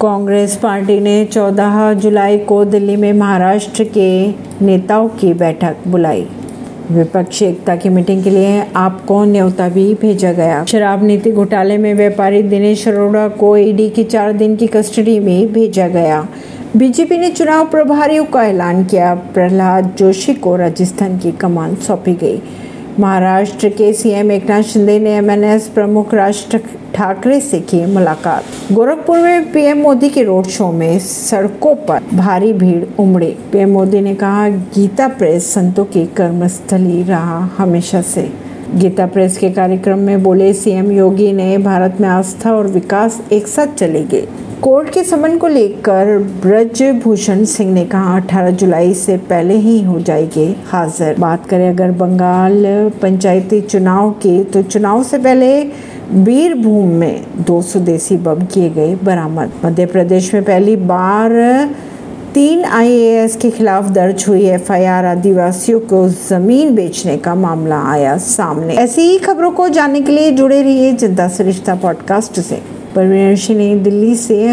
Congress party ने 14 जुलाई को दिल्ली में महाराष्ट्र के नेताओं की बैठक बुलाई। विपक्षी एकता की मीटिंग के लिए आपको न्योता भी भेजा गया। शराब नीति घोटाले में व्यापारी दिनेश अरोड़ा को ईडी की चार दिन की कस्टडी में भेजा गया। बीजेपी ने चुनाव प्रभारियों का ऐलान किया। प्रहलाद जोशी को राजस्थान की कमान सौंपी गई। महाराष्ट्र के सीएम एकनाथ शिंदे ने एमएनएस प्रमुख राज ठाकरे से की मुलाकात। गोरखपुर में पीएम मोदी के रोड शो में सड़कों पर भारी भीड़ उमड़ी। पीएम मोदी ने कहा, गीता प्रेस संतों की कर्मस्थली रहा हमेशा से। गीता प्रेस के कार्यक्रम में बोले, सीएम योगी ने भारत में आस्था और विकास एक साथ चलेंगे कोर्ट के समन को लेकर ब्रजभूषण सिंह ने कहा 18 जुलाई से पहले ही हो जाएँगे हाजिर। बात करें अगर बंगाल पंचायती चुनाव की तो चुनाव से पहले बीरभूम में 200 देसी बम किए गए बरामद। मध्य प्रदेश में पहली बार तीन आईएएस के खिलाफ दर्ज हुई एफआईआर आदिवासियों को ज़मीन बेचने का मामला आया सामने। ऐसी ही खबरों को जानने के लिए जुड़े रहिए जनता सरिश्ता पॉडकास्ट से। परवीन दिल्ली से